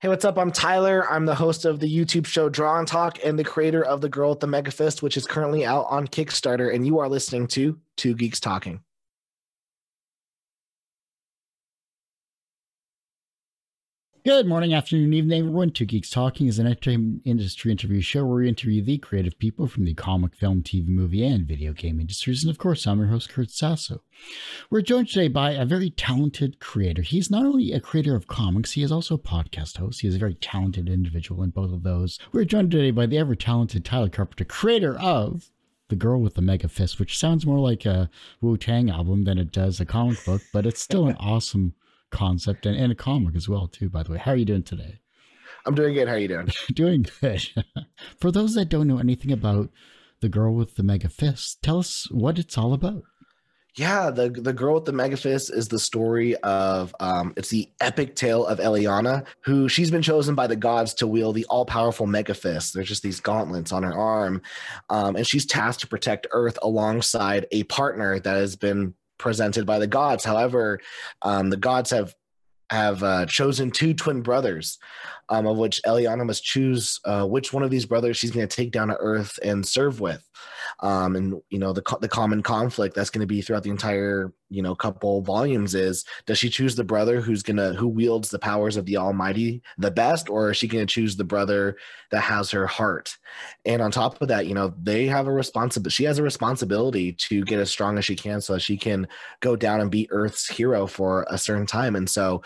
Hey, what's up? I'm Tyler. I'm the host of the YouTube show Draw and Talk and the creator of The Girl with the Mega Fist, which is currently out on Kickstarter. And you are listening to Two Geeks Talking. Good morning, afternoon, evening, everyone. Two Geeks Talking is an entertainment industry interview show where we interview the creative people from the comic, film, TV, movie, and video game industries. And of course, I'm your host, Kurt Sasso. We're joined today by a very talented creator. He's not only a creator of comics, he is also a podcast host. He is a very talented individual in both of those. We're joined today by the ever talented Tyler Carpenter, creator of the Girl with the Mega Fist, which sounds more like a Wu Tang album than it does a comic book, but it's still an awesome concept and, and a comic as well too by the way. How are you doing today? I'm doing good. How are you doing? Doing good. For those that don't know anything about the girl with the mega fist tell us what it's all about. Yeah the the girl with the mega fist is the story of um it's the epic tale of eliana who she's been chosen by the gods to wield the all-powerful mega fist. There's just these gauntlets on her arm um, and she's tasked to protect earth alongside a partner that has been presented by the gods. However, um, the gods have have uh, chosen two twin brothers, um, of which Eliana must choose uh, which one of these brothers she's going to take down to Earth and serve with um, and you know the the common conflict that's going to be throughout the entire you know couple volumes is does she choose the brother who's gonna who wields the powers of the Almighty the best, or is she to choose the brother that has her heart? And on top of that, you know they have a responsibility. She has a responsibility to get as strong as she can so that she can go down and be Earth's hero for a certain time. And so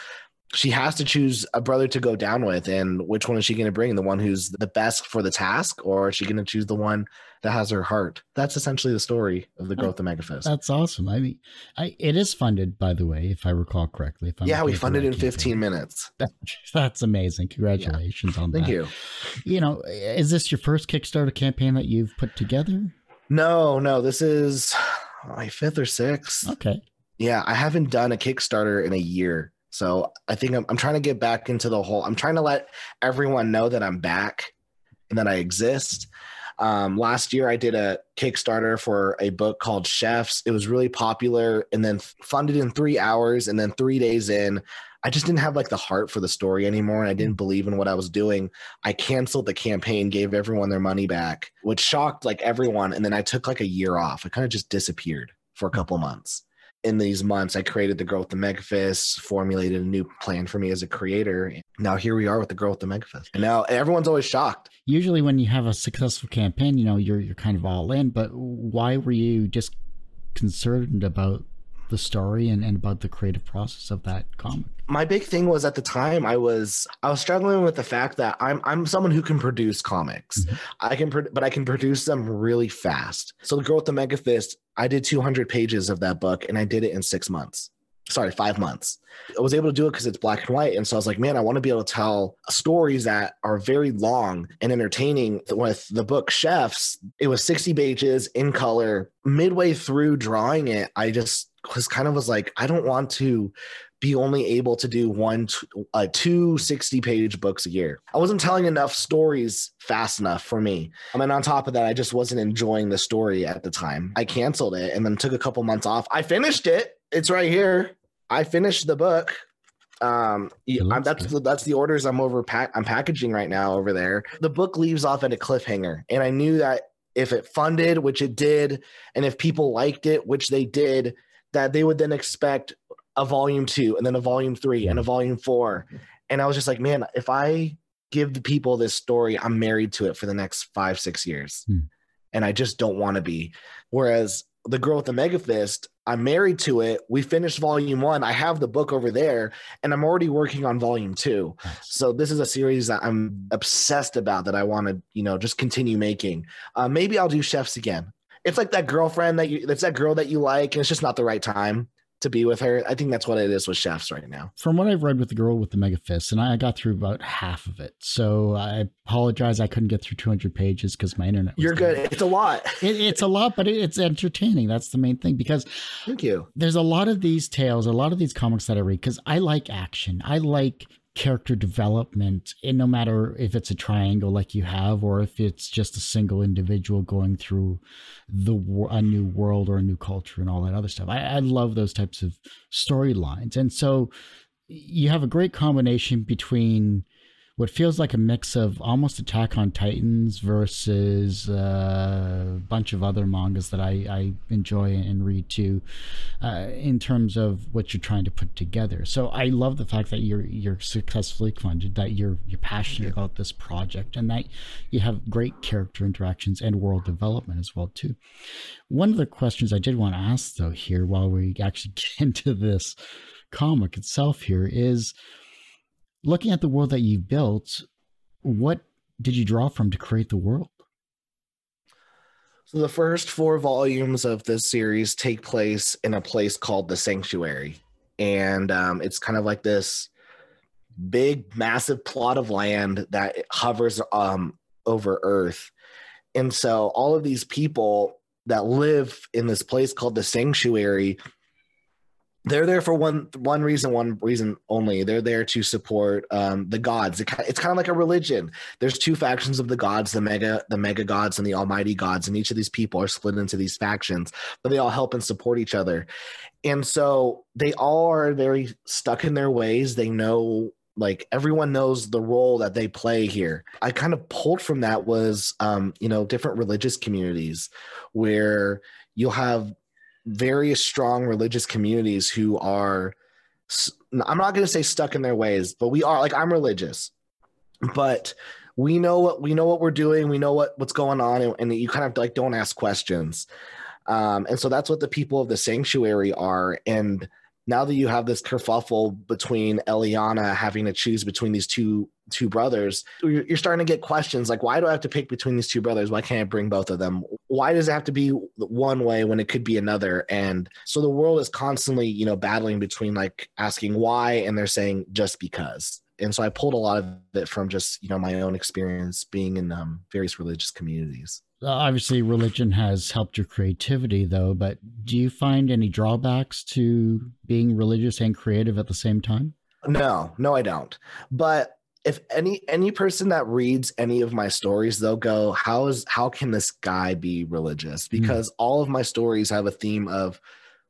she has to choose a brother to go down with and which one is she going to bring? The one who's the best for the task or is she going to choose the one that has her heart? That's essentially the story of the growth of megafist that's awesome. I mean I, it is funded by the way if i recall correctly if i yeah we funded in 15 minutes. That, that's amazing. Congratulations yeah. on thank that. thank you. You know is this your first kickstarter campaign that you've put together? No no this is my fifth or sixth. Okay. Yeah i haven't done a kickstarter in a year so I think I'm, I'm trying to get back into the whole. I'm trying to let everyone know that I'm back and that I exist. Um, last year, I did a Kickstarter for a book called Chefs. It was really popular and then funded in three hours. And then three days in, I just didn't have like the heart for the story anymore. And I didn't believe in what I was doing. I canceled the campaign, gave everyone their money back, which shocked like everyone. And then I took like a year off. I kind of just disappeared for a couple months in these months, I created the Girl with the Megafist, formulated a new plan for me as a creator. Now here we are with the Girl with the Megafist. And now everyone's always shocked. Usually when you have a successful campaign, you know, you're you're kind of all in, but why were you just concerned about the story and, and about the creative process of that comic? My big thing was at the time I was I was struggling with the fact that I'm I'm someone who can produce comics. Mm-hmm. I can but I can produce them really fast. So the girl with the mega fist, I did 200 pages of that book and I did it in 6 months sorry, five months. I was able to do it because it's black and white. And so I was like, man, I want to be able to tell stories that are very long and entertaining. With the book Chefs, it was 60 pages in color. Midway through drawing it, I just was kind of was like, I don't want to be only able to do one uh, two 60 page books a year i wasn't telling enough stories fast enough for me um, and on top of that i just wasn't enjoying the story at the time i canceled it and then took a couple months off i finished it it's right here I finished the book. Um, that's the, that's the orders I'm over pack I'm packaging right now over there. The book leaves off at a cliffhanger, and I knew that if it funded, which it did, and if people liked it, which they did, that they would then expect a volume two, and then a volume three, and a volume four. And I was just like, man, if I give the people this story, I'm married to it for the next five, six years. Hmm. And I just don't want to be. Whereas the girl with the mega fist i'm married to it. We finished volume one. I have the book over there and i'm already working on volume two. Nice. so this is a series that i'm obsessed about that i want to you know just continue making. Uh, maybe i'll do chefs again. It's like that girlfriend that you that's that girl that you like and it's just not the right time to be with her. I think that's what it is with chefs right now. From what I've read with the girl with the mega fist, and I got through about half of it. So I apologize I couldn't get through 200 pages because my internet. You're good. It's a lot. It, it's a lot, but it's entertaining. That's the main thing because. Thank you. There's a lot of these tales, a lot of these comics that I read because I like action. I like character development and no matter if it's a triangle like you have or if it's just a single individual going through the a new world or a new culture and all that other stuff. I, I love those types of storylines. And so you have a great combination between what feels like a mix of almost Attack on Titans versus uh, a bunch of other mangas that I, I enjoy and read too, uh, in terms of what you're trying to put together. So I love the fact that you're you're successfully funded, that you're you're passionate yeah. about this project, and that you have great character interactions and world development as well too. One of the questions I did want to ask though here, while we actually get into this comic itself, here is looking at the world that you built, what did you draw from to create the world? So the first four volumes of this series take place in a place called the Sanctuary, and um, it's kind of like this big, massive plot of land that hovers um, over Earth. And so all of these people that live in this place called the Sanctuary they're there for one one reason one reason only. They're there to support um, the gods. It, it's kind of like a religion. There's two factions of the gods the mega the mega gods and the almighty gods and each of these people are split into these factions but they all help and support each other. And so they all are very stuck in their ways. They know like everyone knows the role that they play here. I kind of pulled from that was um, you know different religious communities where you'll have various strong religious communities who are I'm not going to say stuck in their ways, but we are like I'm religious. But we know what we know what we're doing, we know what what's going on and, and you kind of like don't ask questions. Um, and so that's what the people of the sanctuary are and now that you have this kerfuffle between Eliana having to choose between these two two brothers, you're, starting to get questions like, why do I have to pick between these two brothers? Why can't I bring both of them? Why does it have to be one way when it could be another? And so the world is constantly, you know, battling between like asking why and they're saying just because. And so I pulled a lot of it from just, you know, my own experience being in um, various religious communities. Obviously, religion has helped your creativity, though. But do you find any drawbacks to being religious and creative at the same time? No, no, I don't. But if any any person that reads any of my stories they'll go how is how can this guy be religious hmm. because mm. all of my stories have a theme of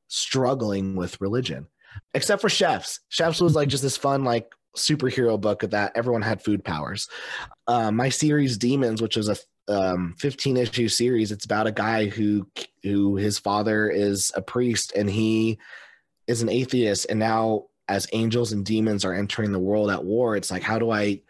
struggling with religion except for chefs chefs was like just this fun like superhero book that everyone had food powers. Uh, my series demons which was a um, 15 issue series it's about a guy who who his father is a priest and he is an atheist. And now as angels and demons are entering the world at war it's like how do i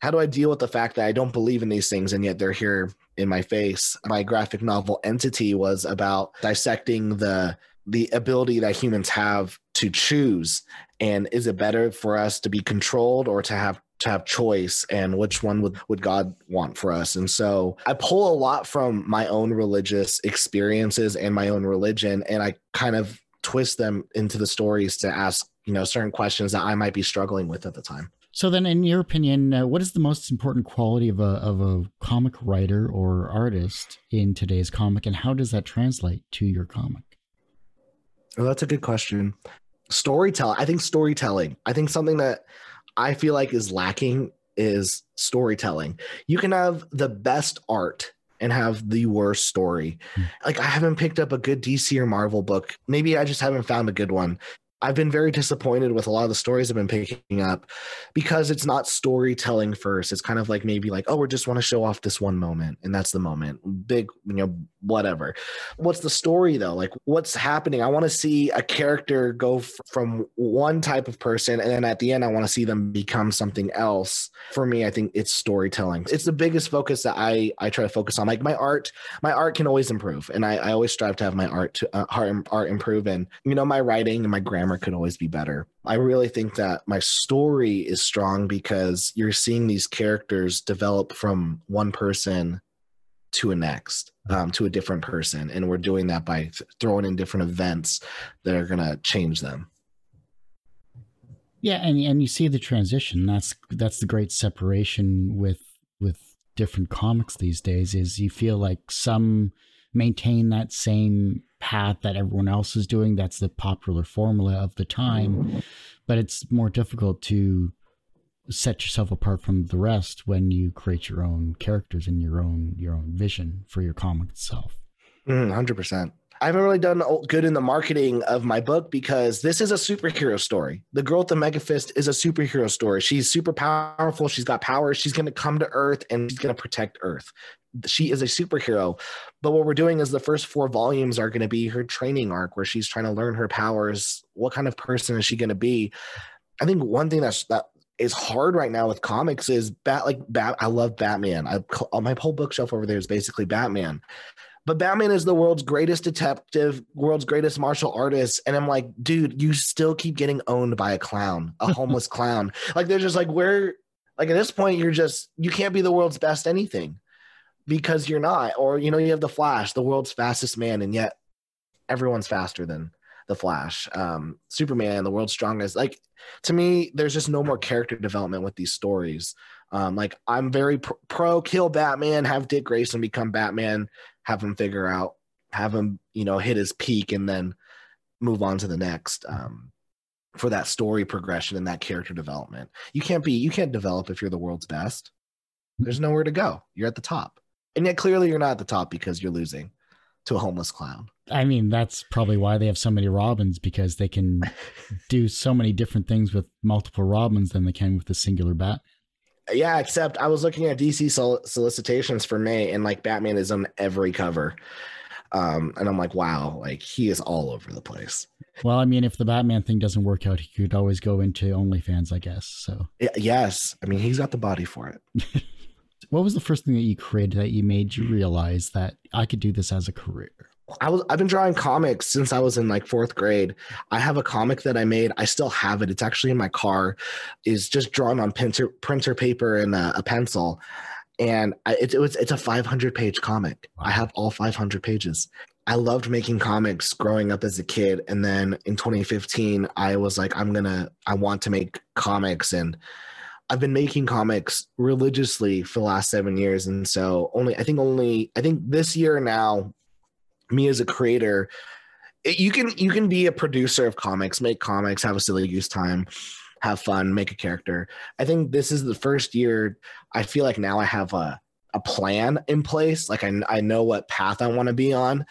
how do i deal with the fact that i don't believe in these things and yet they're here in my face? My graphic novel entity was about dissecting the the ability that humans have to choose and is it better for us to be controlled or to have to have choice and which one would, would God want for us. And so I pull a lot from my own religious experiences and my own religion, and I kind of twist them into the stories to ask you know certain questions that I might be struggling with at the time. So then, in your opinion, uh, what is the most important quality of a of a comic writer or artist in today's comic, and how does that translate to your comic? Well, that's a good question. Storytelling. I think storytelling. I think something that I feel like is lacking is storytelling. You can have the best art and have the worst story. Hmm. Like I haven't picked up a good DC or Marvel book. Maybe I just haven't found a good one. I've been very disappointed with a lot of the stories I've been picking up because it's not storytelling first. It's kind of like maybe like, oh, we just want to show off this one moment, and that's the moment. Big, you know, whatever. What's the story though? Like, what's happening? I want to see a character go f- from one type of person, and then at the end, I want to see them become something else. For me, I think it's storytelling. It's the biggest focus that I I try to focus on. Like my art, my art can always improve, and I, I always strive to have my art to uh, art, art improve, and you know, my writing and my grammar grammar could always be better. I really think that my story is strong because you're seeing these characters develop from one person to a next, um, to a different person. And we're doing that by th- throwing in different events that are going to change them. Yeah, and and you see the transition. That's that's the great separation with with different comics these days. Is you feel like some maintain that same path that everyone else is doing. That's the popular formula of the time. But it's more difficult to set yourself apart from the rest when you create your own characters and your own your own vision for your comic itself. Mm, 100%. I haven't really done good in the marketing of my book because this is a superhero story. The girl with the mega fist is a superhero story. She's super powerful. She's got power. She's going to come to Earth and she's going to protect Earth. She is a superhero. But what we're doing is the first four volumes are going to be her training arc where she's trying to learn her powers. What kind of person is she going to be? I think one thing that's that is hard right now with comics is bat like bat. I love Batman. I my whole bookshelf over there is basically Batman. But Batman is the world's greatest detective, world's greatest martial artist. And I'm like, dude, you still keep getting owned by a clown, a homeless clown. Like they're just like, where, like at this point, you're just, you can't be the world's best anything because you're not. Or, you know, you have the Flash, the world's fastest man, and yet everyone's faster than the Flash. Um, Superman, the world's strongest. Like to me, there's just no more character development with these stories. Um, like I'm very pro kill Batman, have Dick Grayson become Batman, have him figure out, have him, you know, hit his peak and then move on to the next. Um, for that story progression and that character development. You can't be, you can't develop if you're the world's best. There's nowhere to go. You're at the top. And yet clearly you're not at the top because you're losing to a homeless clown. I mean, that's probably why they have so many Robins because they can do so many different things with multiple Robins than they can with a singular Bat. Yeah, except I was looking at DC sol- solicitations for May, and like Batman is on every cover. Um, and I'm like, wow, like he is all over the place. Well, I mean, if the Batman thing doesn't work out, he could always go into OnlyFans, I guess. So, yeah, yes, I mean, he's got the body for it. what was the first thing that you created that you made you realize that I could do this as a career? I was I've been drawing comics since I was in like fourth grade. I have a comic that I made. I still have it. It's actually in my car. Is just drawn on printer printer paper and a, a pencil, and I, it, it, was it's a 500 page comic. Wow. I have all 500 pages. I loved making comics growing up as a kid, and then in 2015, I was like, I'm gonna I want to make comics and. I've been making comics religiously for the last seven years, and so only I think only I think this year now me as a creator it, you can you can be a producer of comics make comics have a silly use time have fun make a character. I think this is the first year i feel like now i have a, a plan in place like i, I know what path i want to be on.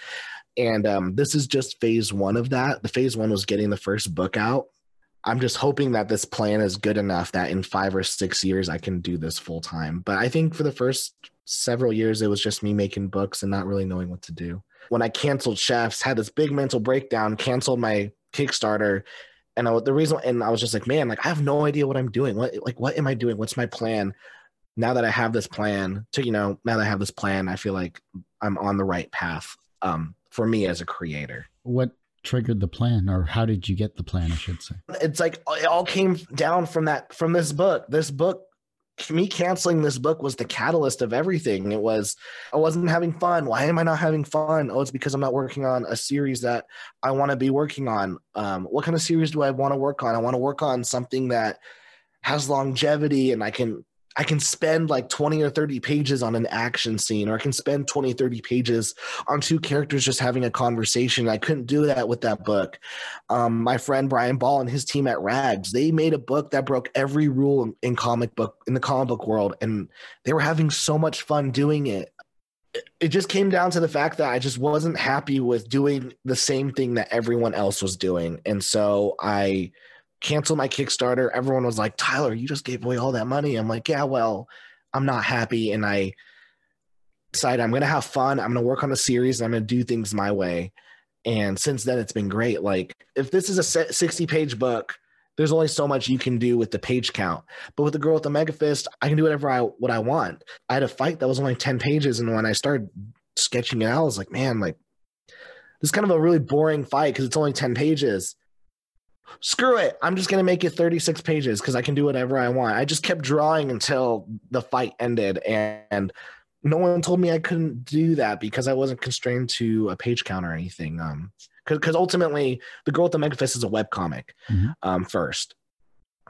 And um, this is just phase one of that. The phase one was getting the first book out. I'm just hoping that this plan is good enough that in five or six years i can do this full time. But i think for the first several years it was just me making books and not really knowing what to do when I canceled Chefs, had this big mental breakdown, canceled my Kickstarter. And I, the reason, and I was just like, man, like I have no idea what I'm doing. What, like, what am I doing? What's my plan? Now that I have this plan, to you know, now that I have this plan, I feel like I'm on the right path. Um, for me as a creator. What triggered the plan, or how did you get the plan? I should say. It's like it all came down from that from this book. This book me canceling this book was the catalyst of everything. It was, I wasn't having fun. Why am I not having fun? Oh, it's because I'm not working on a series that I want to be working on. Um, what kind of series do I want to work on? I want to work on something that has longevity and I can I can spend like 20 or 30 pages on an action scene, or I can spend 20, 30 pages on two characters just having a conversation. I couldn't do that with that book. Um, my friend Brian Ball and his team at Rags, they made a book that broke every rule in comic book in the comic book world, and they were having so much fun doing it. It just came down to the fact that I just wasn't happy with doing the same thing that everyone else was doing. And so I cancel my Kickstarter. Everyone was like, Tyler, you just gave away all that money. I'm like, yeah, well, I'm not happy. And I decided I'm going to have fun. I'm going to work on a series. and I'm going to do things my way. And since then, it's been great. Like, if this is a 60 page book, there's only so much you can do with the page count. But with the girl with the mega fist, I can do whatever I what I want. I had a fight that was only 10 pages, and when I started sketching it out, I was like, man, like this is kind of a really boring fight because it's only 10 pages screw it. I'm just going to make it 36 pages because I can do whatever I want. I just kept drawing until the fight ended. And no one told me I couldn't do that because I wasn't constrained to a page count or anything. Um, because ultimately, The Girl with the Megafist is a web comic mm-hmm. um, first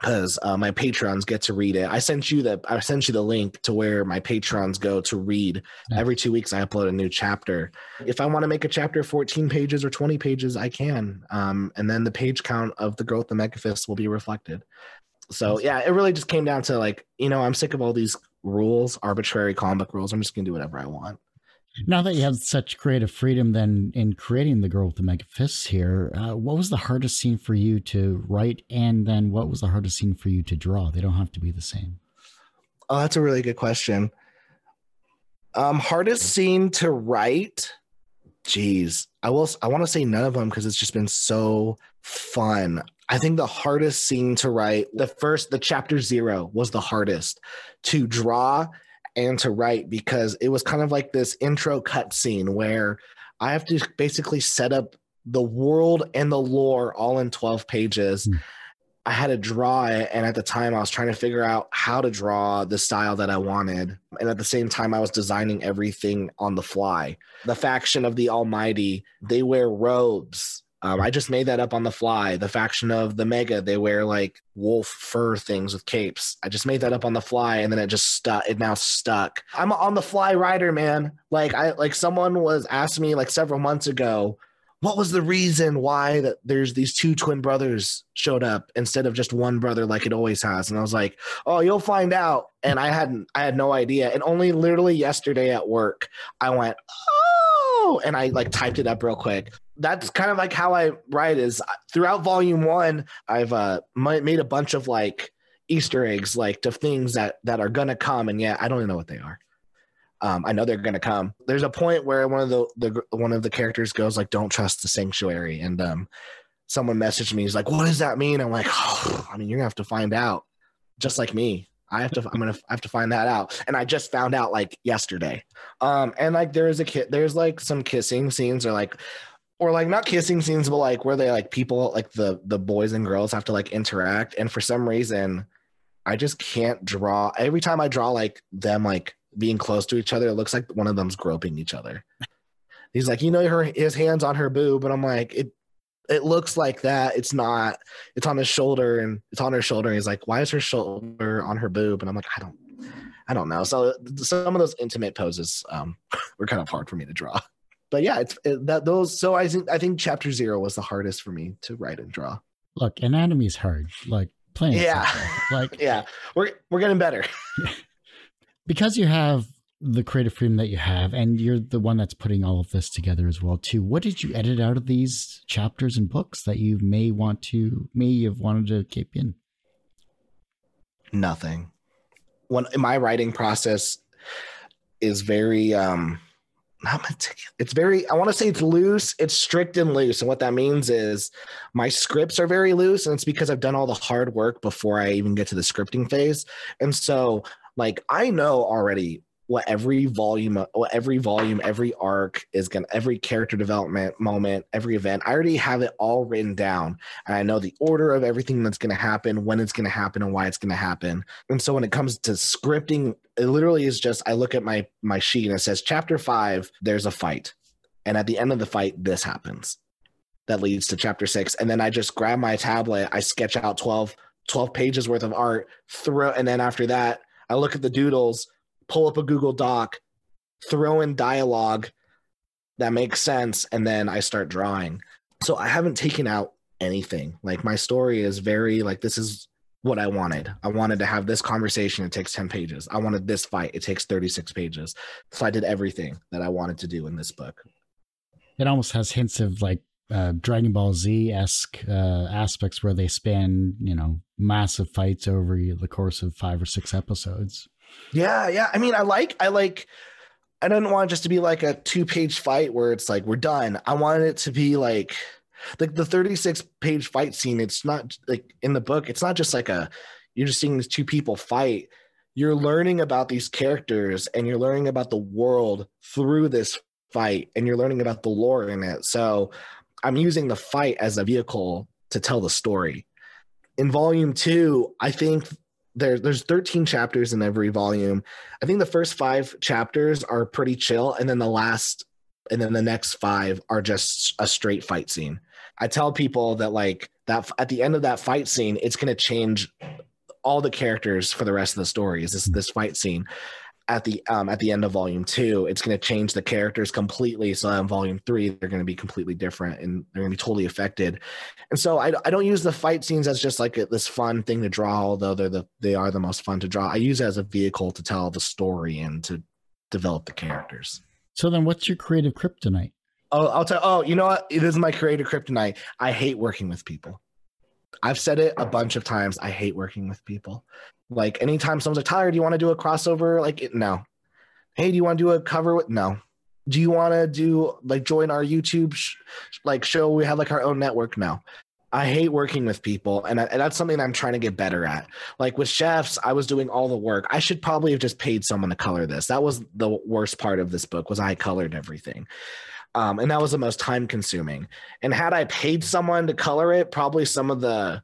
because uh, my patrons get to read it. I sent you the I sent you the link to where my patrons go to read. Every two weeks, I upload a new chapter. If I want to make a chapter 14 pages or 20 pages, I can. Um, and then the page count of the growth of Megafist will be reflected. So yeah, it really just came down to like you know I'm sick of all these rules, arbitrary comic rules. I'm just gonna do whatever I want. Now that you have such creative freedom, then in creating the girl with the mega fists here, uh, what was the hardest scene for you to write, and then what was the hardest scene for you to draw? They don't have to be the same. Oh, that's a really good question. Um, hardest scene to write. Jeez, I will. I want to say none of them because it's just been so fun. I think the hardest scene to write, the first, the chapter zero was the hardest to draw and to write because it was kind of like this intro cutscene where I have to basically set up the world and the lore all in 12 pages. Mm. I had to draw it. And at the time, I was trying to figure out how to draw the style that I wanted. And at the same time, I was designing everything on the fly. The faction of the Almighty, they wear robes um, I just made that up on the fly. The faction of the Mega, they wear like wolf fur things with capes. I just made that up on the fly, and then it just stuck. It now stuck. I'm on the fly writer, man. Like I like someone was asked me like several months ago, what was the reason why that there's these two twin brothers showed up instead of just one brother like it always has? And I was like, oh, you'll find out. And I hadn't, I had no idea. And only literally yesterday at work, I went, oh, and I like typed it up real quick that's kind of like how I write is uh, throughout volume one, I've uh, made a bunch of like Easter eggs, like to things that that are gonna come, and yeah, I don't even know what they are. Um, I know they're gonna come. There's a point where one of the, the one of the characters goes like, "Don't trust the sanctuary," and um, someone messaged me. He's like, "What does that mean?" I'm like, oh, "I mean, you're gonna have to find out." Just like me, I have to. I'm gonna have to find that out, and I just found out like yesterday. Um, and like there's a kid. There's like some kissing scenes, or like or like not kissing scenes, but like where they like people like the the boys and girls have to like interact. And for some reason, I just can't draw. Every time I draw like them like being close to each other, it looks like one of them's groping each other. He's like, you know, her his hands on her boob, but I'm like, it it looks like that. It's not. It's on his shoulder and it's on her shoulder. And he's like, why is her shoulder on her boob? And I'm like, I don't, I don't know. So some of those intimate poses um, were kind of hard for me to draw but yeah, it's it, that those. So I think I think chapter zero was the hardest for me to write and draw. Look, anatomy's hard. Like playing. Yeah. Like yeah, we're we're getting better. because you have the creative freedom that you have, and you're the one that's putting all of this together as well too. What did you edit out of these chapters and books that you may want to may have wanted to keep in? Nothing. When my writing process is very um not meticulous. It's very, I want to say it's loose. It's strict and loose. And what that means is my scripts are very loose. And it's because I've done all the hard work before I even get to the scripting phase. And so, like, I know already what every volume what every volume every arc is gonna every character development moment every event i already have it all written down. And i know the order of everything that's gonna happen when it's gonna happen and why it's gonna happen. And so when it comes to scripting it literally is just i look at my my sheet and it says chapter five there's a fight. And at the end of the fight this happens. That leads to chapter six. And then i just grab my tablet i sketch out 12 12 pages worth of art throw and then after that i look at the doodles pull up a Google Doc, throw in dialogue that makes sense, and then I start drawing. So I haven't taken out anything. Like my story is very like this is what I wanted. I wanted to have this conversation. It takes 10 pages. I wanted this fight. It takes 36 pages. So I did everything that I wanted to do in this book. It almost has hints of like uh, Dragon Ball Z esque uh, aspects where they span, you know, massive fights over the course of five or six episodes. Yeah, yeah. I mean, I like, I like, I didn't want just to be like a two page fight where it's like we're done. I wanted it to be like, like the 36 page fight scene. It's not like in the book, it's not just like a, you're just seeing these two people fight. You're learning about these characters and you're learning about the world through this fight and you're learning about the lore in it. So I'm using the fight as a vehicle to tell the story. In volume two, I think there, there's 13 chapters in every volume. I think the first five chapters are pretty chill, and then the last, and then the next five are just a straight fight scene. I tell people that like that at the end of that fight scene, it's to change all the characters for the rest of the story. Is this this fight scene? At the um at the end of volume two it's going to change the characters completely so in volume three they're going to be completely different and they're going to be totally affected and so I, I don't use the fight scenes as just like a, this fun thing to draw although they're the they are the most fun to draw i use it as a vehicle to tell the story and to develop the characters So then, what's your creative kryptonite? Oh, I'll tell. Oh, you know what? It is my creative kryptonite. I hate working with people. I've said it a bunch of times. I hate working with people. Like anytime someone's like, "Tyler, do you want to do a crossover?" Like, no. Hey, do you want to do a cover with? No. Do you want to do like join our YouTube sh- like show? We have like our own network now. I hate working with people, and, I, and that's something I'm trying to get better at. Like with chefs, I was doing all the work. I should probably have just paid someone to color this. That was the worst part of this book was I colored everything. Um, and that was the most time consuming. And had I paid someone to color it, probably some of the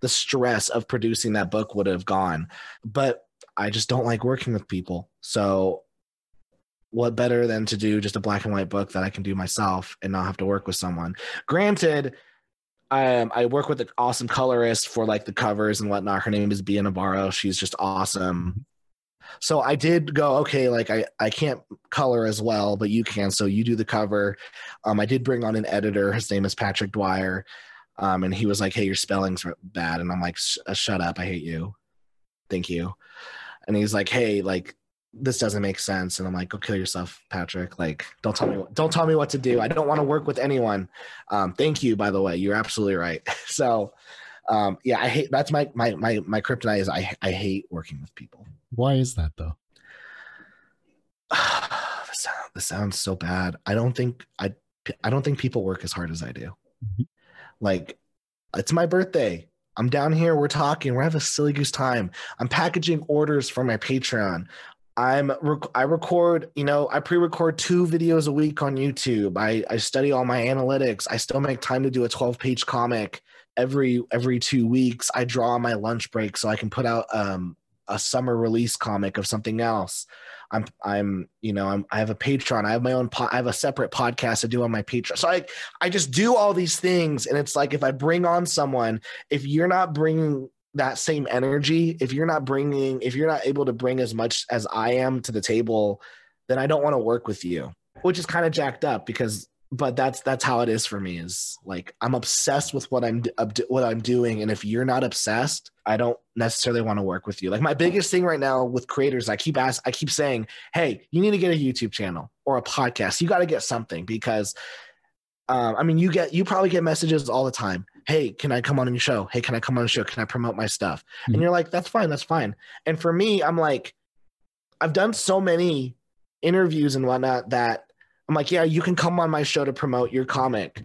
the stress of producing that book would have gone. But I just don't like working with people. So what better than to do just a black and white book that I can do myself and not have to work with someone? Granted, um, I work with an awesome colorist for like the covers and whatnot. Her name is Bia Navarro. She's just awesome. So I did go, okay, like I, I can't color as well, but you can. So you do the cover. Um, I did bring on an editor. His name is Patrick Dwyer. Um, and he was like, hey, your spelling's are bad. And I'm like, uh, shut up. I hate you. Thank you. And he's like, hey, like this doesn't make sense and i'm like go kill yourself patrick like don't tell me what, don't tell me what to do i don't want to work with anyone um, thank you by the way you're absolutely right so um, yeah i hate that's my my my my kryptonite is i i hate working with people why is that though sound, this sounds so bad i don't think i i don't think people work as hard as i do mm-hmm. Like it's my birthday I'm down here. We're talking. We're having a silly goose time. I'm packaging orders for my Patreon. I'm I record, you know, I pre-record two videos a week on YouTube. I I study all my analytics. I still make time to do a 12-page comic every every 2 weeks. I draw on my lunch break so I can put out um a summer release comic of something else. I'm I'm you know I'm I have a Patreon. I have my own po- I have a separate podcast to do on my Patreon. So I I just do all these things and it's like if I bring on someone if you're not bringing that same energy if you're not bringing if you're not able to bring as much as i am to the table then i don't want to work with you which is kind of jacked up because but that's that's how it is for me is like i'm obsessed with what i'm what i'm doing. And if you're not obsessed i don't necessarily want to work with you. Like my biggest thing right now with creators i keep ask i keep saying hey you need to get a youtube channel or a podcast. You got to get something because um, i mean you get you probably get messages all the time. Hey can i come on your show? Hey can i come on the show? Can i promote my stuff? Mm-hmm. and you're like that's fine that's fine. And for me i'm like i've done so many interviews and whatnot that i'm like yeah you can come on my show to promote your comic.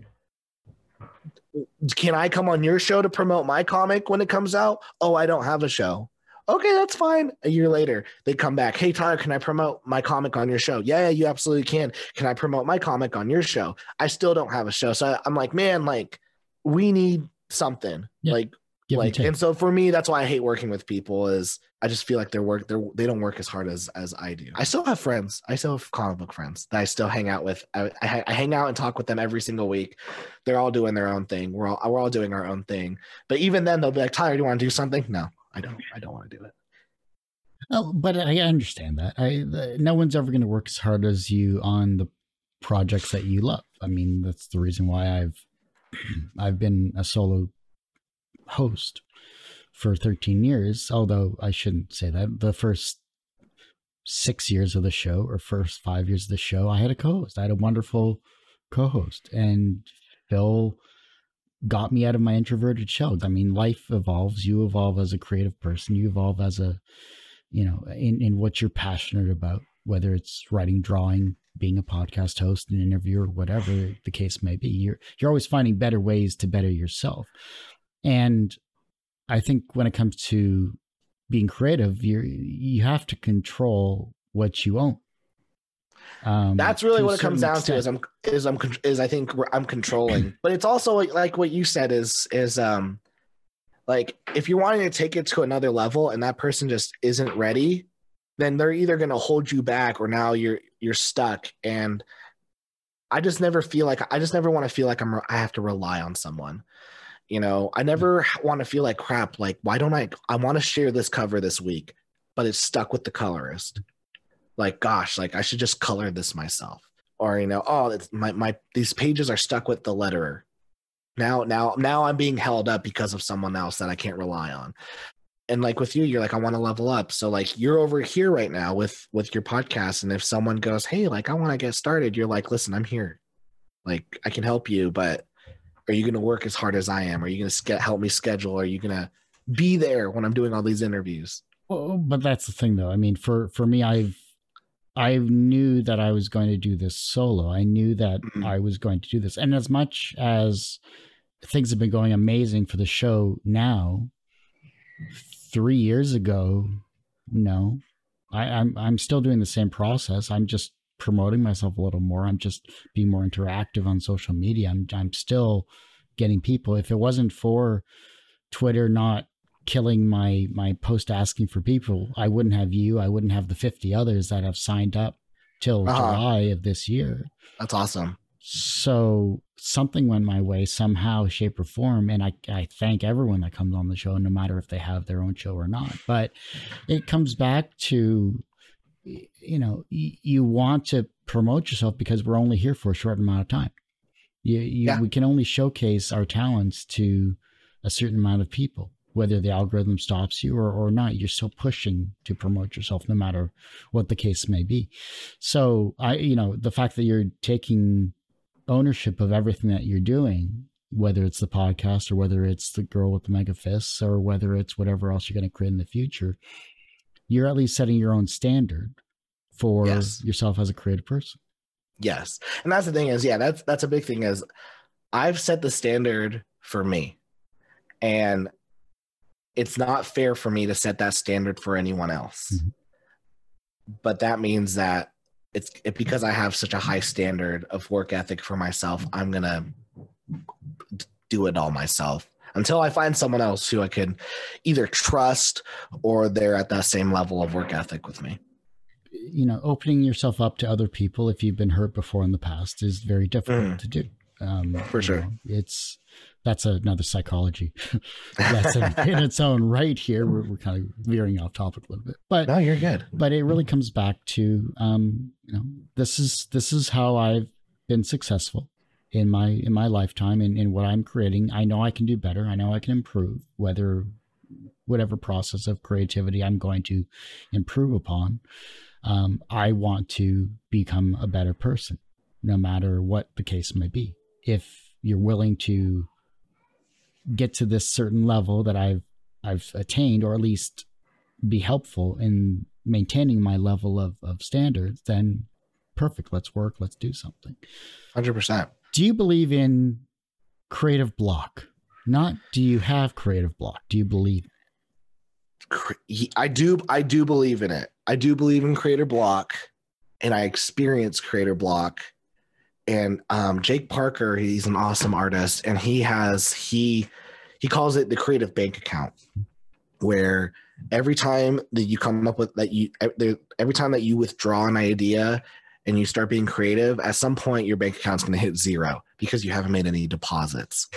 Can i come on your show to promote my comic when it comes out? Oh i don't have a show. Okay that's fine. A year later they come back. Hey tyler can i promote my comic on your show? Yeah, yeah you absolutely can. Can i promote my comic on your show? I still don't have a show. So i'm like man like we need something. Yeah. like Give like and so for me that's why i hate working with people is i just feel like their work they're they don't work as hard as as i do. I still have friends. I still have comic book friends that i still hang out with. I, I, I hang out and talk with them every single week. They're all doing their own thing. We're all we're all doing our own thing. But even then they'll be like tyler do you want to do something? No i don't i don't want to do it. Oh but i understand that. I the, no one's ever going to work as hard as you on the projects that you love. I mean that's the reason why i've I've been a solo host for 13 years, although I shouldn't say that. The first six years of the show or first five years of the show, I had a co host. I had a wonderful co host, and Phil got me out of my introverted shell. I mean, life evolves. You evolve as a creative person, you evolve as a, you know, in, in what you're passionate about, whether it's writing, drawing, being a podcast host, an interviewer, whatever the case may be. You're you're always finding better ways to better yourself. And I think when it comes to being creative, you you have to control what you own. Um, That's really what it comes down extent. to. Is I'm is I'm is I think I'm controlling, but it's also like what you said is is um like if you're wanting to take it to another level and that person just isn't ready, then they're either going to hold you back or now you're you're stuck and i just never feel like i just never want to feel like i'm i have to rely on someone you know i mm-hmm. never want to feel like crap like why don't i i want to share this cover this week but it's stuck with the colorist. Like gosh like i should just color this myself. Or you know oh it's my my these pages are stuck with the letterer now now now i'm being held up because of someone else that i can't rely on. And like with you you're like i want to level up. So like you're over here right now with with your podcast and if someone goes hey like i want to get started you're like listen i'm here. Like i can help you but are you going to work as hard as i am are you going to help me schedule are you going to be there when i'm doing all these interviews well but that's the thing though i mean for for me i've i knew that i was going to do this solo i knew that mm-hmm. i was going to do this and as much as things have been going amazing for the show now three years ago, no. I, I'm I'm still doing the same process. I'm just promoting myself a little more. I'm just being more interactive on social media. I'm I'm still getting people. If it wasn't for Twitter not killing my my post asking for people, I wouldn't have you. I wouldn't have the 50 others that have signed up till uh-huh. July of this year. That's awesome. So something went my way somehow, shape, or form. And I, I thank everyone that comes on the show, no matter if they have their own show or not. But it comes back to, you know, y- you want to promote yourself because we're only here for a short amount of time. You, you, yeah. We can only showcase our talents to a certain amount of people whether the algorithm stops you or, or not you're still pushing to promote yourself no matter what the case may be so i you know the fact that you're taking ownership of everything that you're doing, whether it's the podcast or whether it's the girl with the mega fists or whether it's whatever else you're going to create in the future, you're at least setting your own standard for yes. yourself as a creative person. Yes. And that's the thing is, yeah, that's that's a big thing is I've set the standard for me. And it's not fair for me to set that standard for anyone else. Mm-hmm. But that means that it's it, because I have such a high standard of work ethic for myself. I'm gonna do it all myself until I find someone else who I can either trust or they're at that same level of work ethic with me. You know, opening yourself up to other people if you've been hurt before in the past is very difficult mm. to do. Um, for sure, know, it's that's another psychology lesson in its own right here. We're, we're, kind of veering off topic a little bit, but no, you're good. But it really comes back to, um, you know, this is this is how I've been successful in my in my lifetime and in, in what I'm creating. I know I can do better. I know I can improve. Whether whatever process of creativity I'm going to improve upon, um, I want to become a better person, no matter what the case may be. If you're willing to get to this certain level that I've I've attained, or at least be helpful in maintaining my level of, of standards, then perfect. Let's work. Let's do something. Hundred percent. Do you believe in creative block? Not do you have creative block? Do you believe? I do. I do believe in it. I do believe in creative block, and I experience creative block and um, Jake Parker, he's an awesome artist, and he has he he calls it the creative bank account, where every time that you come up with that you every time that you withdraw an idea and you start being creative, at some point your bank account's going to hit zero because you haven't made any deposits.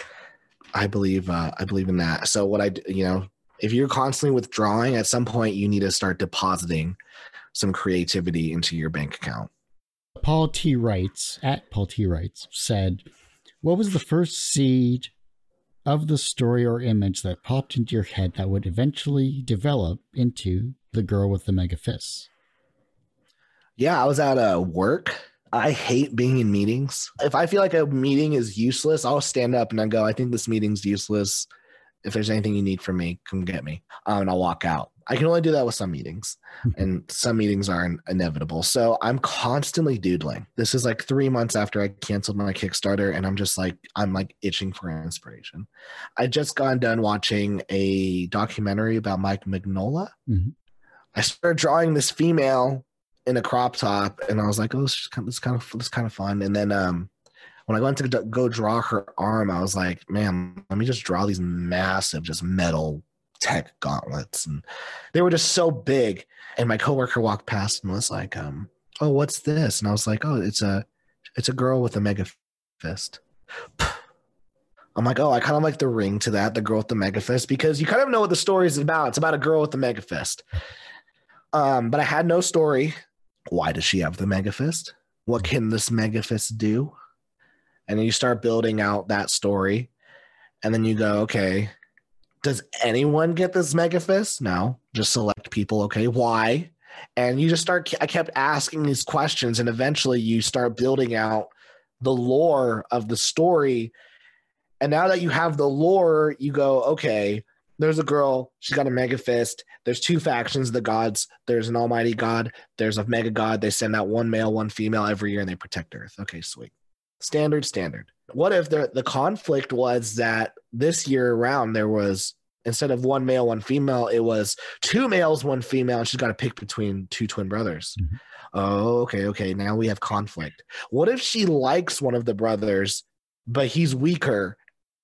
I believe uh, I believe in that. So what I you know if you're constantly withdrawing, at some point you need to start depositing some creativity into your bank account. Paul T. Wrights, at Paul T. Wrights, said, What was the first seed of the story or image that popped into your head that would eventually develop into the girl with the mega fists? Yeah, I was at a uh, work. I hate being in meetings. If I feel like a meeting is useless, I'll stand up and I go, I think this meeting's useless. If there's anything you need from me, come get me. Um, and I'll walk out. I can only do that with some meetings, and some meetings are inevitable. So I'm constantly doodling. This is like three months after I canceled my Kickstarter, and I'm just like, I'm like itching for inspiration. I just got done watching a documentary about Mike Mignola. Mm-hmm. I started drawing this female in a crop top, and I was like, oh, this is kind of, this kind of, this kind of fun. And then um, when I went to go draw her arm, I was like, man, let me just draw these massive, just metal tech gauntlets. And they were just so big. And my coworker walked past and was like um oh what's this? And i was like oh it's a it's a girl with a mega fist. I'm like oh i kind of like the ring to that the girl with the mega fist because you kind of know what the story is about. It's about a girl with the mega fist. Um but i had no story why does she have the mega fist what can this mega fist do and you start building out that story and then you go okay Does anyone get this mega fist? No, just select people. Okay, why? And you just start. I kept asking these questions, and eventually you start building out the lore of the story. And now that you have the lore, you go, okay, there's a girl, she's got a mega fist. There's two factions, the gods. There's an almighty god, there's a mega god. They send out one male, one female every year and they protect Earth. Okay, sweet. Standard, standard. What if the, the conflict was that this year around there was instead of one male, one female, it was two males, one female, and she's got to pick between two twin brothers. Mm-hmm. Oh, okay, okay. Now we have conflict. What if she likes one of the brothers, but he's weaker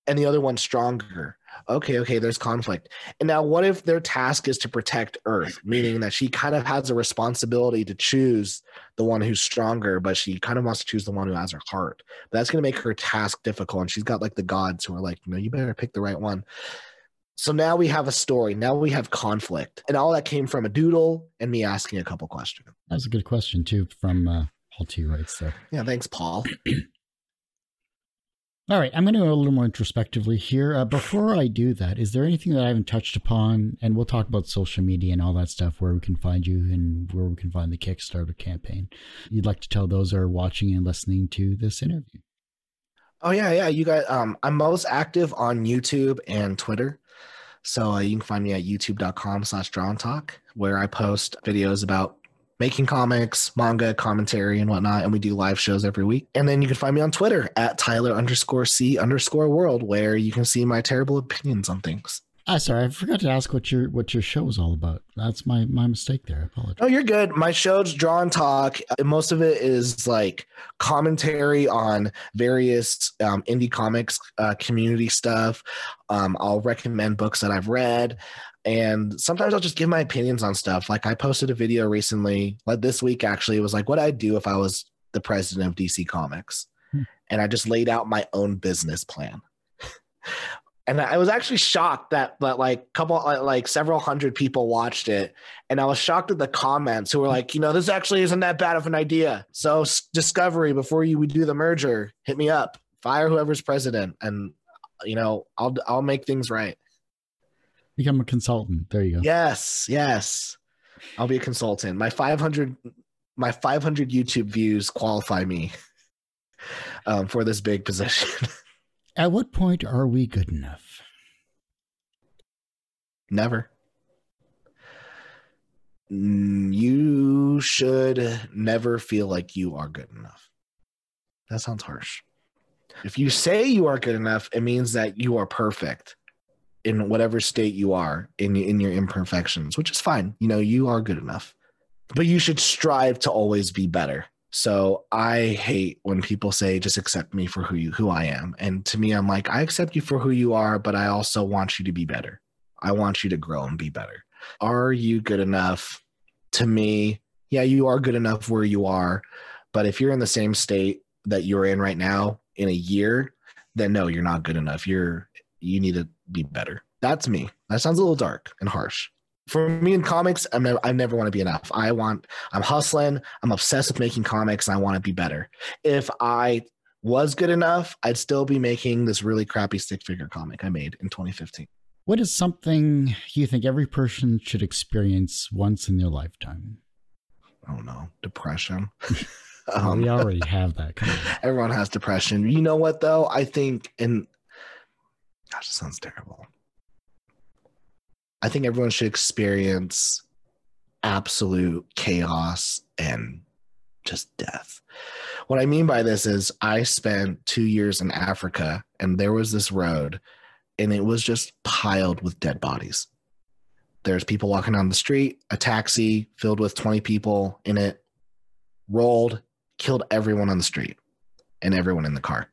and the other one's stronger? Okay, okay, there's conflict. And now what if their task is to protect Earth, meaning that she kind of has a responsibility to choose the one who's stronger, but she kind of wants to choose the one who has her heart. But that's gonna make her task difficult. And she's got like the gods who are like, you know, you better pick the right one. So now we have a story. Now we have conflict. And all that came from a doodle and me asking a couple questions. That's a good question, too, from uh, Paul T. Wrights there. Yeah, thanks, Paul. all right, I'm going to go a little more introspectively here. Uh, before I do that, is there anything that I haven't touched upon? And we'll talk about social media and all that stuff, where we can find you and where we can find the Kickstarter campaign. You'd like to tell those are watching and listening to this interview? Oh yeah, yeah. You guys, Um, I'm most active on YouTube and Twitter. So uh, you can find me at youtube.com slash draw and talk, where I post videos about making comics, manga, commentary, and whatnot. And we do live shows every week. And then you can find me on Twitter at Tyler underscore C underscore world, where you can see my terrible opinions on things. Ah, sorry, I forgot to ask what your what your show is all about. That's my my mistake there. I apologize. Oh, you're good. My show's Draw and Talk. Most of it is like commentary on various um, indie comics uh, community stuff. Um, I'll recommend books that I've read, and sometimes I'll just give my opinions on stuff. Like I posted a video recently, like this week actually. It was like what I'd do if I was the president of DC Comics, hmm. and I just laid out my own business plan and I was actually shocked that that like couple like several hundred people watched it, and I was shocked at the comments who were like, you know, this actually isn't that bad of an idea. So Discovery, before you we do the merger, hit me up, fire whoever's president, and you know, I'll I'll make things right. Become a consultant. There you go. Yes, yes, I'll be a consultant. My five hundred my five hundred YouTube views qualify me um, for this big position. At what point are we good enough? Never. You should never feel like you are good enough. That sounds harsh. If you say you are good enough, it means that you are perfect in whatever state you are in in your imperfections, which is fine. You know, you are good enough. But you should strive to always be better. So I hate when people say just accept me for who you who I am. And to me I'm like I accept you for who you are, but I also want you to be better. I want you to grow and be better. Are you good enough? To me, yeah, you are good enough where you are, but if you're in the same state that you're in right now in a year, then no, you're not good enough. You're you need to be better. That's me. That sounds a little dark and harsh for me in comics, I'm never, I never want to be enough. I want, I'm hustling. I'm obsessed with making comics. And I want to be better. If I was good enough, I'd still be making this really crappy stick figure comic I made in 2015. What is something you think every person should experience once in their lifetime? Oh no, depression. um, we already have that. Everyone has depression. You know what though? I think, and gosh, it sounds terrible. I think everyone should experience absolute chaos and just death. What I mean by this is, I spent two years in Africa and there was this road and it was just piled with dead bodies. There's people walking down the street, a taxi filled with 20 people in it rolled, killed everyone on the street and everyone in the car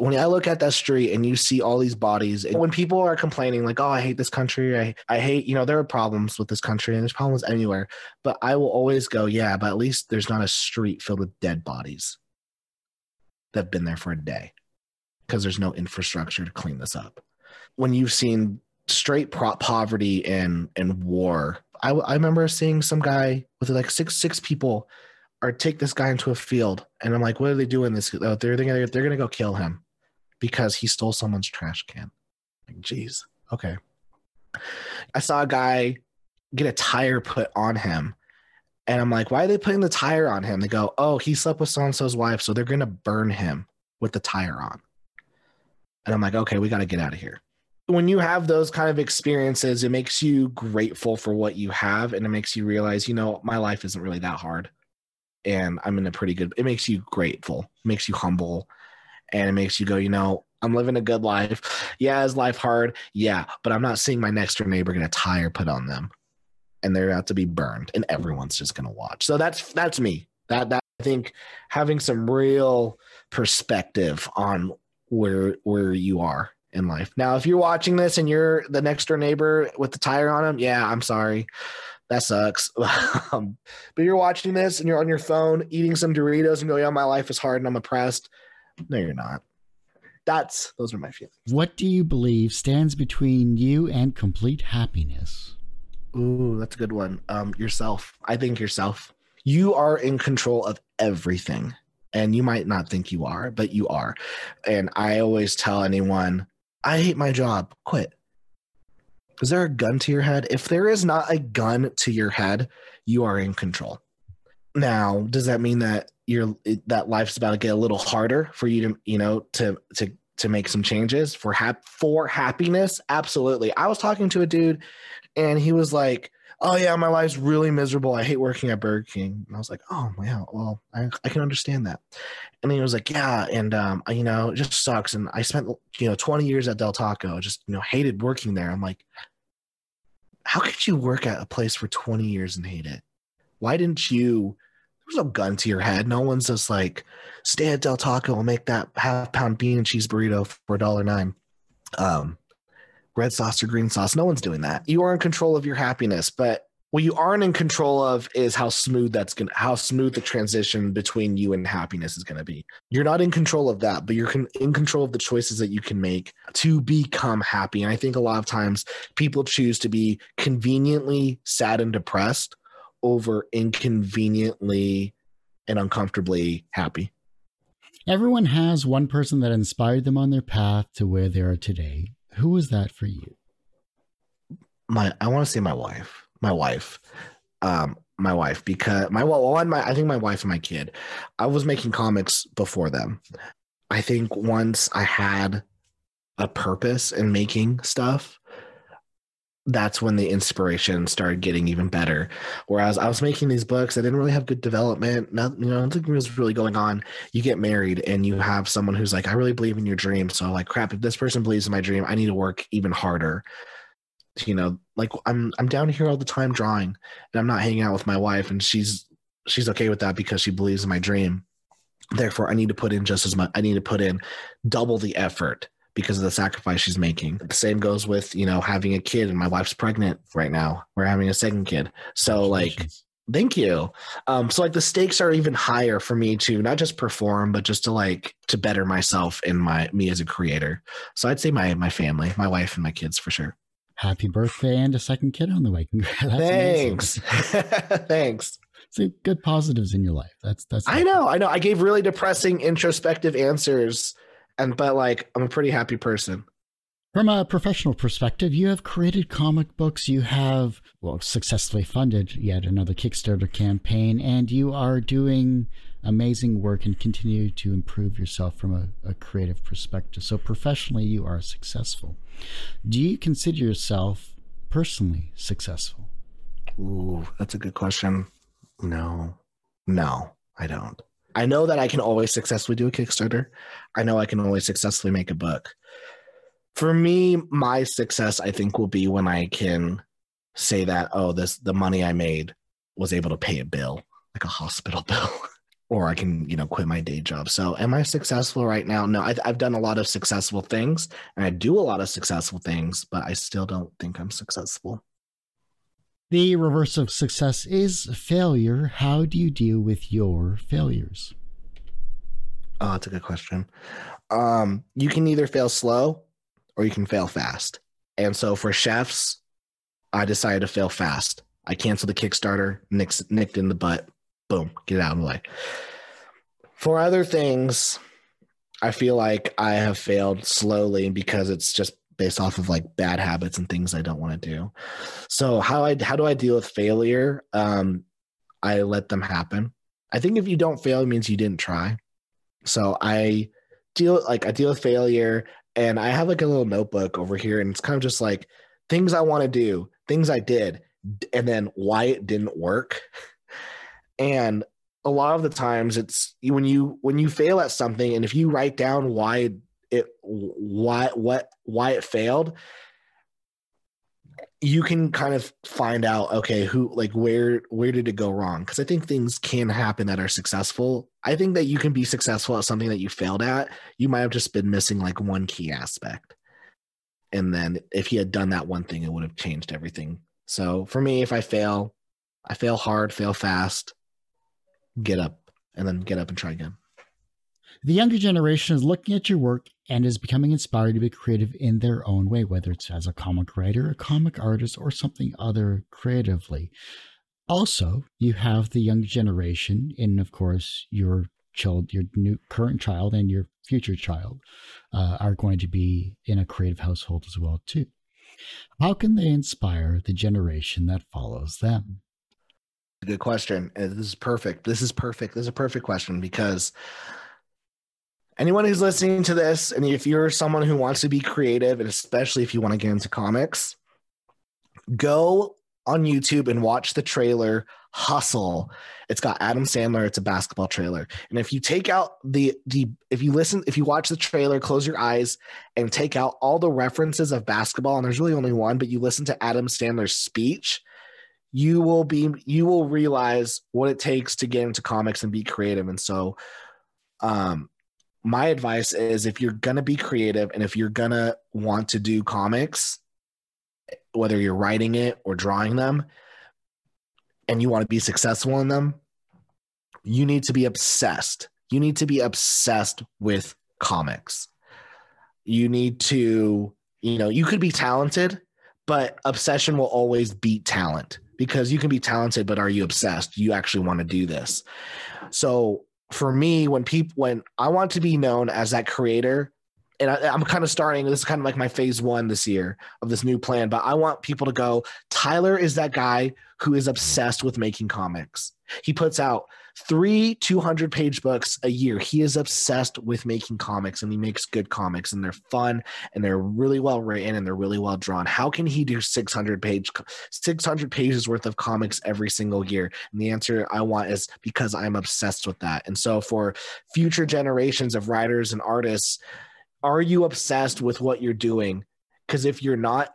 when I look at that street and you see all these bodies, and when people are complaining, like, oh, I hate this country, I, I hate, you know, there are problems with this country and there's problems anywhere. But I will always go, yeah, but at least there's not a street filled with dead bodies that have been there for a day because there's no infrastructure to clean this up. When you've seen straight pro- poverty and, and war, I, I remember seeing some guy with like six, six people or take this guy into a field and I'm like, what are they doing this? Oh, they're, they're, they're going to go kill him because he stole someone's trash can. Like jeez. Okay. I saw a guy get a tire put on him. And I'm like, why are they putting the tire on him? They go, oh, he slept with so and so's wife. So they're going to burn him with the tire on. And I'm like, okay, we got to get out of here. When you have those kind of experiences, it makes you grateful for what you have. And it makes you realize, you know, my life isn't really that hard. And I'm in a pretty good, it makes you grateful, makes you humble. And it makes you go, you know, I'm living a good life. Yeah, is life hard? Yeah, but I'm not seeing my next door neighbor get a tire put on them, and they're about to be burned, and everyone's just gonna watch. So that's that's me. That that I think having some real perspective on where where you are in life. Now, if you're watching this and you're the next door neighbor with the tire on them, yeah, I'm sorry. That sucks. um, but you're watching this and you're on your phone eating some Doritos and go, yeah, my life is hard and I'm oppressed. No, you're not that's those are my feelings. What do you believe stands between you and complete happiness? Ooh, that's a good one. Um, yourself. I think yourself. You are in control of everything. And you might not think you are, but you are. And I always tell anyone, I hate my job, quit. Is there a gun to your head? If there is not a gun to your head, you are in control. Now, does that mean that you're that life's about to get a little harder for you to, you know, to to to make some changes for hap- for happiness? Absolutely. I was talking to a dude and he was like, "Oh yeah, my life's really miserable. I hate working at Burger King." And I was like, "Oh wow well, I, I can understand that." And he was like, "Yeah, and um, you know, it just sucks. And I spent you know 20 years at Del Taco. Just you know, hated working there." I'm like, "How could you work at a place for 20 years and hate it?" why didn't you there's no gun to your head. No one's just like stay at del taco and make that half pound bean and cheese burrito for a dollar nine. Um red sauce or green sauce no one's doing that. You are in control of your happiness but what you aren't in control of is how smooth that's gonna how smooth the transition between you and happiness is gonna be. You're not in control of that but you're in control of the choices that you can make to become happy. And i think a lot of times people choose to be conveniently sad and depressed over inconveniently and uncomfortably happy. Everyone has one person that inspired them on their path to where they are today. Who was that for you? My I want to say my wife. My wife. Um my wife because my one my I think my wife and my kid. I was making comics before them. I think once I had a purpose in making stuff, that's when the inspiration started getting even better. Whereas I was making these books, I didn't really have good development. Nothing, you know, nothing was really going on. You get married and you have someone who's like, I really believe in your dream. So like, crap, if this person believes in my dream, I need to work even harder. You know, like I'm I'm down here all the time drawing and I'm not hanging out with my wife and she's she's okay with that because she believes in my dream. Therefore, I need to put in just as much. I need to put in double the effort because of the sacrifice she's making. The same goes with, you know, having a kid and my wife's pregnant right now. We're having a second kid. So like thank you. Um so like the stakes are even higher for me to not just perform but just to like to better myself and my me as a creator. So I'd say my my family, my wife and my kids for sure. Happy birthday and a second kid on the way. Thanks. Thanks. See good positives in your life. That's that's I know, I know. I gave really depressing introspective answers and but like I'm a pretty happy person. From a professional perspective, you have created comic books, you have well successfully funded yet another Kickstarter campaign, and you are doing amazing work and continue to improve yourself from a, a creative perspective. So professionally you are successful. Do you consider yourself personally successful? Ooh, that's a good question. No. No, I don't. I know that I can always successfully do a Kickstarter. I know I can always successfully make a book. For me, my success, I think, will be when I can say that, oh, this the money I made was able to pay a bill, like a hospital bill, or I can, you know, quit my day job. So, am I successful right now? No, I've, I've done a lot of successful things, and I do a lot of successful things, but I still don't think I'm successful. The reverse of success is failure. How do you deal with your failures? Oh, that's a good question. Um, you can either fail slow or you can fail fast. And so for chefs, I decided to fail fast. I canceled the Kickstarter, nicked, nicked in the butt. Boom, get it out of the way. For other things, I feel like I have failed slowly because it's just based off of like bad habits and things I don't want to do. So how I how do I deal with failure? Um, I let them happen. I think if you don't fail, it means you didn't try. So I deal like I deal with failure, and I have like a little notebook over here, and it's kind of just like things I want to do, things I did, and then why it didn't work. And a lot of the times it's when you when you fail at something and if you write down why it why what why it failed you can kind of find out okay who like where where did it go wrong? Because i think things can happen that are successful. I think that you can be successful at something that you failed at. You might have just been missing like one key aspect. And then if he had done that one thing it would have changed everything. So for me if i fail i fail hard fail fast get up and then get up and try again. The younger generation is looking at your work and is becoming inspired to be creative in their own way, whether it's as a comic writer, a comic artist, or something other creatively. Also, you have the young generation, and of course, your child, your new current child, and your future child uh, are going to be in a creative household as well too. How can they inspire the generation that follows them? Good question. This is perfect. This is perfect. This is a perfect question because anyone who's listening to this, and if you're someone who wants to be creative, and especially if you want to get into comics, go on YouTube and watch the trailer Hustle. It's got Adam Sandler. It's a basketball trailer. And if you take out the the if you listen, if you watch the trailer, close your eyes and take out all the references of basketball, and there's really only one, but you listen to Adam Sandler's speech, you will be you will realize what it takes to get into comics and be creative. And so um my advice is if you're going to be creative and if you're going to want to do comics, whether you're writing it or drawing them, and you want to be successful in them, you need to be obsessed. You need to be obsessed with comics. You need to, you know, you could be talented, but obsession will always beat talent because you can be talented, but are you obsessed? You actually want to do this. So for me, when people when I want to be known as that creator, and I, am kind of starting. This is kind of like my phase one this year of this new plan. But I want people to go. Tyler is that guy who is obsessed with making comics. He puts out three 200 page books a year. He is obsessed with making comics and he makes good comics and they're fun and they're really well written and they're really well drawn. How can he do 600 page 600 pages worth of comics every single year? And the answer I want is because I'm obsessed with that. And so for future generations of writers and artists, are you obsessed with what you're doing? Because if you're not,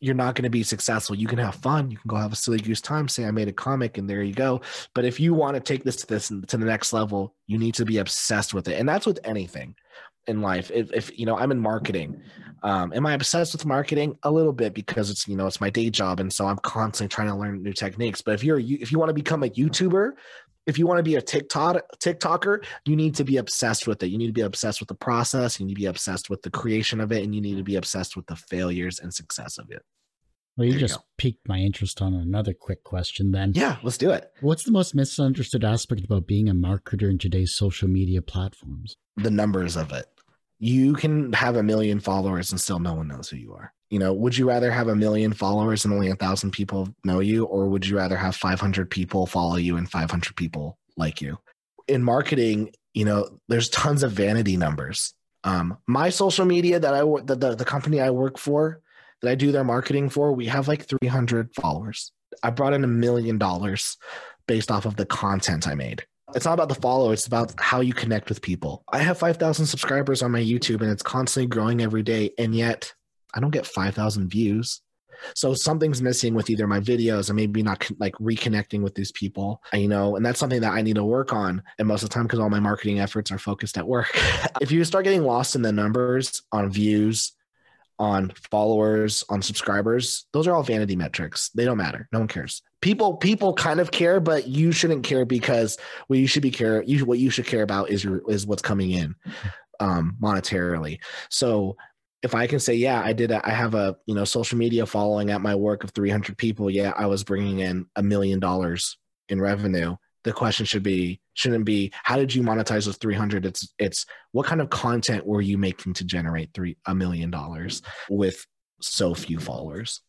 you're not going to be successful. You can have fun. You can go have a silly goose time. Say I made a comic, and there you go. But if you want to take this to this to the next level, you need to be obsessed with it, and that's with anything in life. If, if you know, I'm in marketing. Um, am I obsessed with marketing? A little bit because it's you know it's my day job, and so I'm constantly trying to learn new techniques. But if you're if you want to become a YouTuber, if you want to be a TikTok TikToker, you need to be obsessed with it. You need to be obsessed with the process. You need to be obsessed with the creation of it, and you need to be obsessed with the failures and success of it. Well, you there just you piqued my interest on another quick question. Then, yeah, let's do it. What's the most misunderstood aspect about being a marketer in today's social media platforms? The numbers of it. You can have a million followers and still no one knows who you are. You know would you rather have a million followers and only a thousand people know you or would you rather have 500 people follow you and 500 people like you? In marketing you know there's tons of vanity numbers. Um, my social media that i work the, the, the company i work for that i do their marketing for we have like 300 followers. I brought in a million dollars based off of the content i made it's not about the follow it's about how you connect with people i have 5000 subscribers on my youtube and it's constantly growing every day and yet I don't get 5,000 views. So something's missing with either my videos and maybe not like reconnecting with these people, you know, and that's something that I need to work on. And most of the time, because all my marketing efforts are focused at work. if you start getting lost in the numbers on views, on followers, on subscribers, those are all vanity metrics. They don't matter. No one cares. People, people kind of care, but you shouldn't care because what you should be care. You, what you should care about is your is what's coming in um monetarily. So if I can say, yeah, I did, a, I have a you know social media following at my work of 300 people. Yeah, I was bringing in a million dollars in revenue. The question should be, shouldn't be. How did you monetize those 300 it's it's what kind of content were you making to generate three a million dollars with so few followers?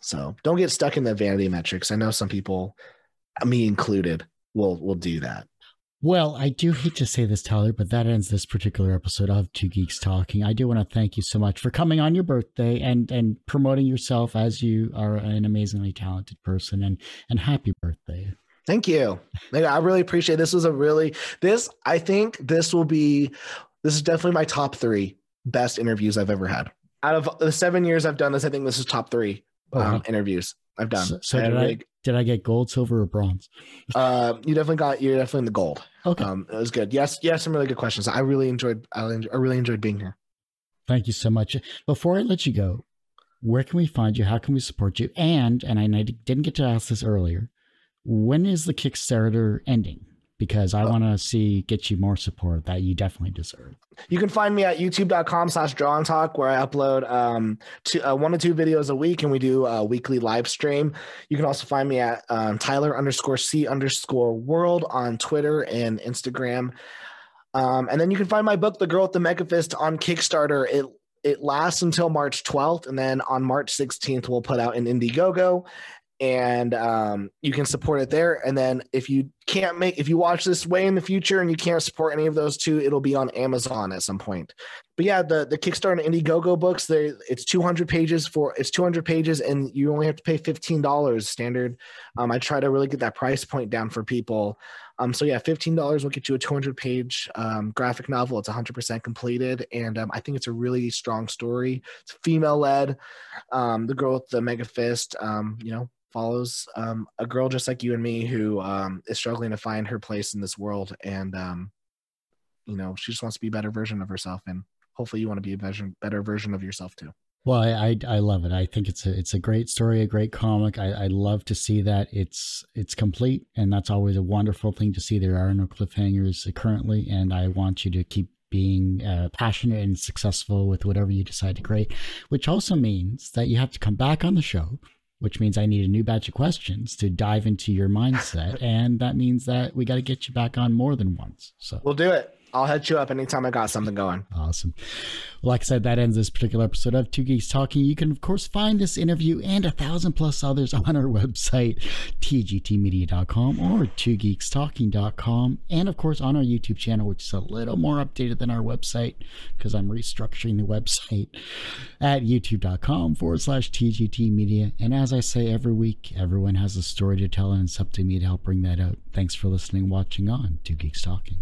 So don't get stuck in the vanity metrics. I know some people me included will will do that. Well, I do hate to say this, Tyler, but that ends this particular episode of Two Geeks Talking. I do want to thank you so much for coming on your birthday and and promoting yourself as you are an amazingly talented person and and happy birthday. Thank you. I really appreciate it. this was a really this I think this will be this is definitely my top 3 best interviews I've ever had. Out of the 7 years I've done this, I think this is top 3 um, uh-huh. interviews I've done. So, so did I, did I get gold, silver, or bronze? uh, you definitely got. You're definitely in the gold. Okay, um, it was good. Yes, yes, some really good questions. I really enjoyed. I, I really enjoyed being here. Thank you so much. Before I let you go, where can we find you? How can we support you? And and I didn't get to ask this earlier. When is the Kickstarter ending? because I oh. want to see get you more support that you definitely deserve. You can find me at youtube.com slash draw and talk where I upload um, two, uh, one to two videos a week and we do a weekly live stream. You can also find me at um, Tyler underscore C underscore world on Twitter and Instagram. Um, and then you can find my book, The Girl with the Mega Fist, on Kickstarter. It it lasts until March 12th, and then on March 16th, we'll put out an Indiegogo and um, you can support it there. And then if you can't make, if you watch this way in the future and you can't support any of those two, it'll be on Amazon at some point. But yeah, the the Kickstarter and Indiegogo books, they it's 200 pages for it's 200 pages, and you only have to pay $15 standard. Um, I try to really get that price point down for people. Um, so yeah, fifteen dollars will get you a two hundred page um, graphic novel. It's one hundred percent completed, and um, I think it's a really strong story. It's female led. Um, the girl with the mega fist, um, you know, follows a girl just like you and me who um, is struggling to find her place in this world and um, you know she just wants to be a better version of herself and hopefully you want to be a version, better version of yourself too. Well I, I, I love it. I think it's a it's a great story a great comic. I, I love to see that it's it's complete and that's always a wonderful thing to see. There are no cliffhangers currently and i want you to keep being uh, passionate and successful with whatever you decide to create, which also means that you have to come back on the show which means I need a new batch of questions to dive into your mindset. and that means that we got to get you back on more than once. So we'll do it. I'll hit you up anytime I got something going. Awesome. Like I said, that ends this particular episode of Two Geeks Talking. You can, of course, find this interview and a thousand plus others on our website, tgtmedia.com or twogeekstalking.com. And, of course, on our YouTube channel, which is a little more updated than our website because I'm restructuring the website at youtube.com forward slash tgtmedia. And as I say every week, everyone has a story to tell, and it's up to me to help bring that out. Thanks for listening, watching on Two Geeks Talking.